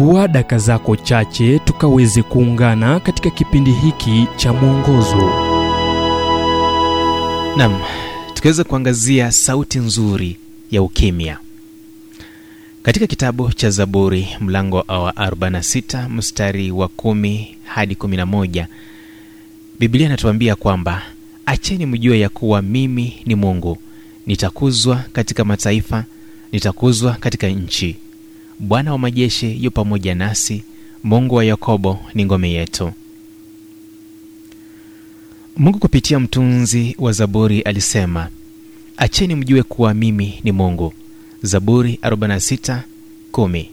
chukua daka zako chache tukaweze kuungana katika kipindi hiki cha mwongozo. Nam tukiweza kuangazia sauti nzuri ya ukimya. Katika kitabu cha zaburi mlango wa 46 mstari wa 1 hadi 11 biblia inatuambia kwamba acheni mjue ya kuwa mimi ni mungu. Nitakuzwa katika mataifa nitakuzwa katika nchi bwana wa majeshi yu pamoja nasi. Mungu wa yakobo ni ngome yetu. Mungu kupitia mtunzi wa zaburi alisema acheni mjue kuwa mimi ni mungu. Zaburi 46:10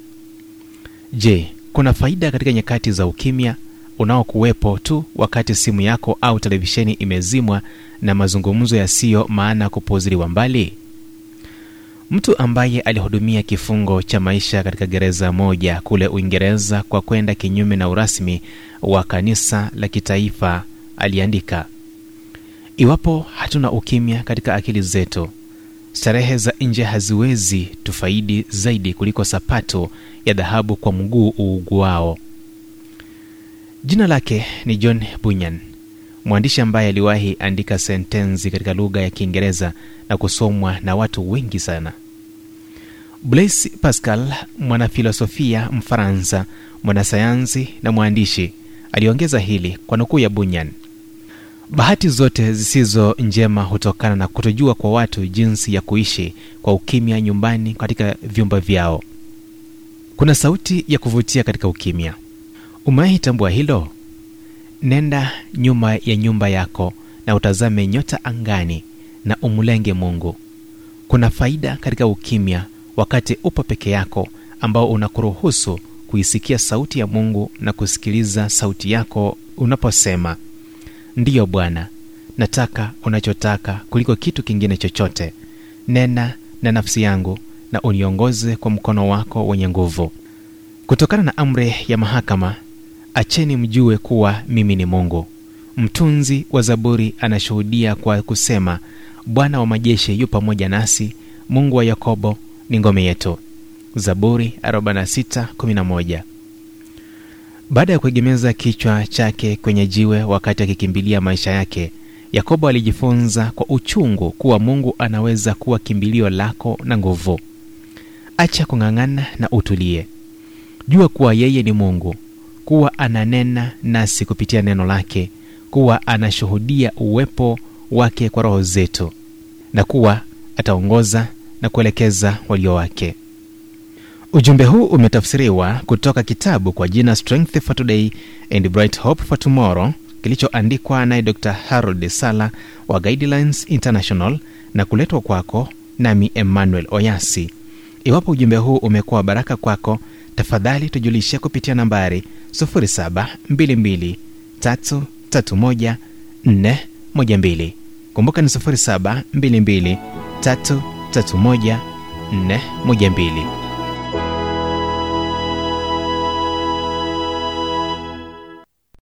je kuna faida katika nyakati za ukimya? Unaokuwepo tu wakati simu yako au televisheni imezimwa na mazungumzo yasiyo maana kupuziliwa mbali mtu ambaye alihudumia kifungo cha maisha katika gereza moja kule uingereza kwa kwenda kinyume na urasmi wa kanisa la kitaifa aliandika iwapo hatuna ukimya katika akili zetu starehe za nje haziwezi tufaidi zaidi kuliko sapato ya dhahabu kwa mguu uuguao. Jina lake ni john bunyan mwandishi ambaye aliwahi andika sentensi katika lugha ya kiingereza na kusomwa na watu wengi sana. Blaise pascal mwanafilosofia mfaransa mwanasayansi na mwandishi aliongeza hili kwa nukuu ya bunyan bahati zote zisizo njema hutokana na kutojua kwa watu jinsi ya kuishi kwa ukimya nyumbani katika vyumba vyao. Kuna sauti ya kuvutia katika ukimya. Umewahi tambua hilo? Nenda nyuma ya nyumba yako na utazame nyota angani na umlenge mungu. Kuna faida katika ukimya wakati upo peke yako ambao unakuruhusu kuisikia sauti ya mungu na kusikiliza sauti yako unaposema ndiyo bwana nataka unachotaka kuliko kitu kingine chochote. Nena na nafsi yangu na uniongoze kwa mkono wako wenye nguvu. Kutokana na amri ya mahakama acheni mjue kuwa mimi ni mungu. Mtunzi wa zaburi anashuhudia kwa kusema bwana wa majeshi yu pamoja nasi. Mungu wa yakobo ni ngome yetu. Zaburi 46:11 baada ya kuegemeza kichwa chake kwenye jiwe wakati akikimbilia maisha yake yakobo alijifunza kwa uchungu kuwa mungu anaweza kuwa kimbilio lako na nguvu. Acha kung'ang'ana na utulie. Jua kuwa yeye ni mungu kuwa ananena nasi kupitia neno lake kuwa anashuhudia uwepo wake kwa roho zetu na kuwa ataongoza na kuelekeza walio wake. Ujumbe huu umetafsiriwa kutoka kitabu kwa jina strength for today and bright hope for tomorrow kilichoandikwa naye dr harold sala wa guidelines international na kuletwa kwako nami emmanuel oyasi. Iwapo ujumbe huu umekuwa baraka kwako tafadhali tujulishe kupitia nambari 722 kumbuka ni 722 331 412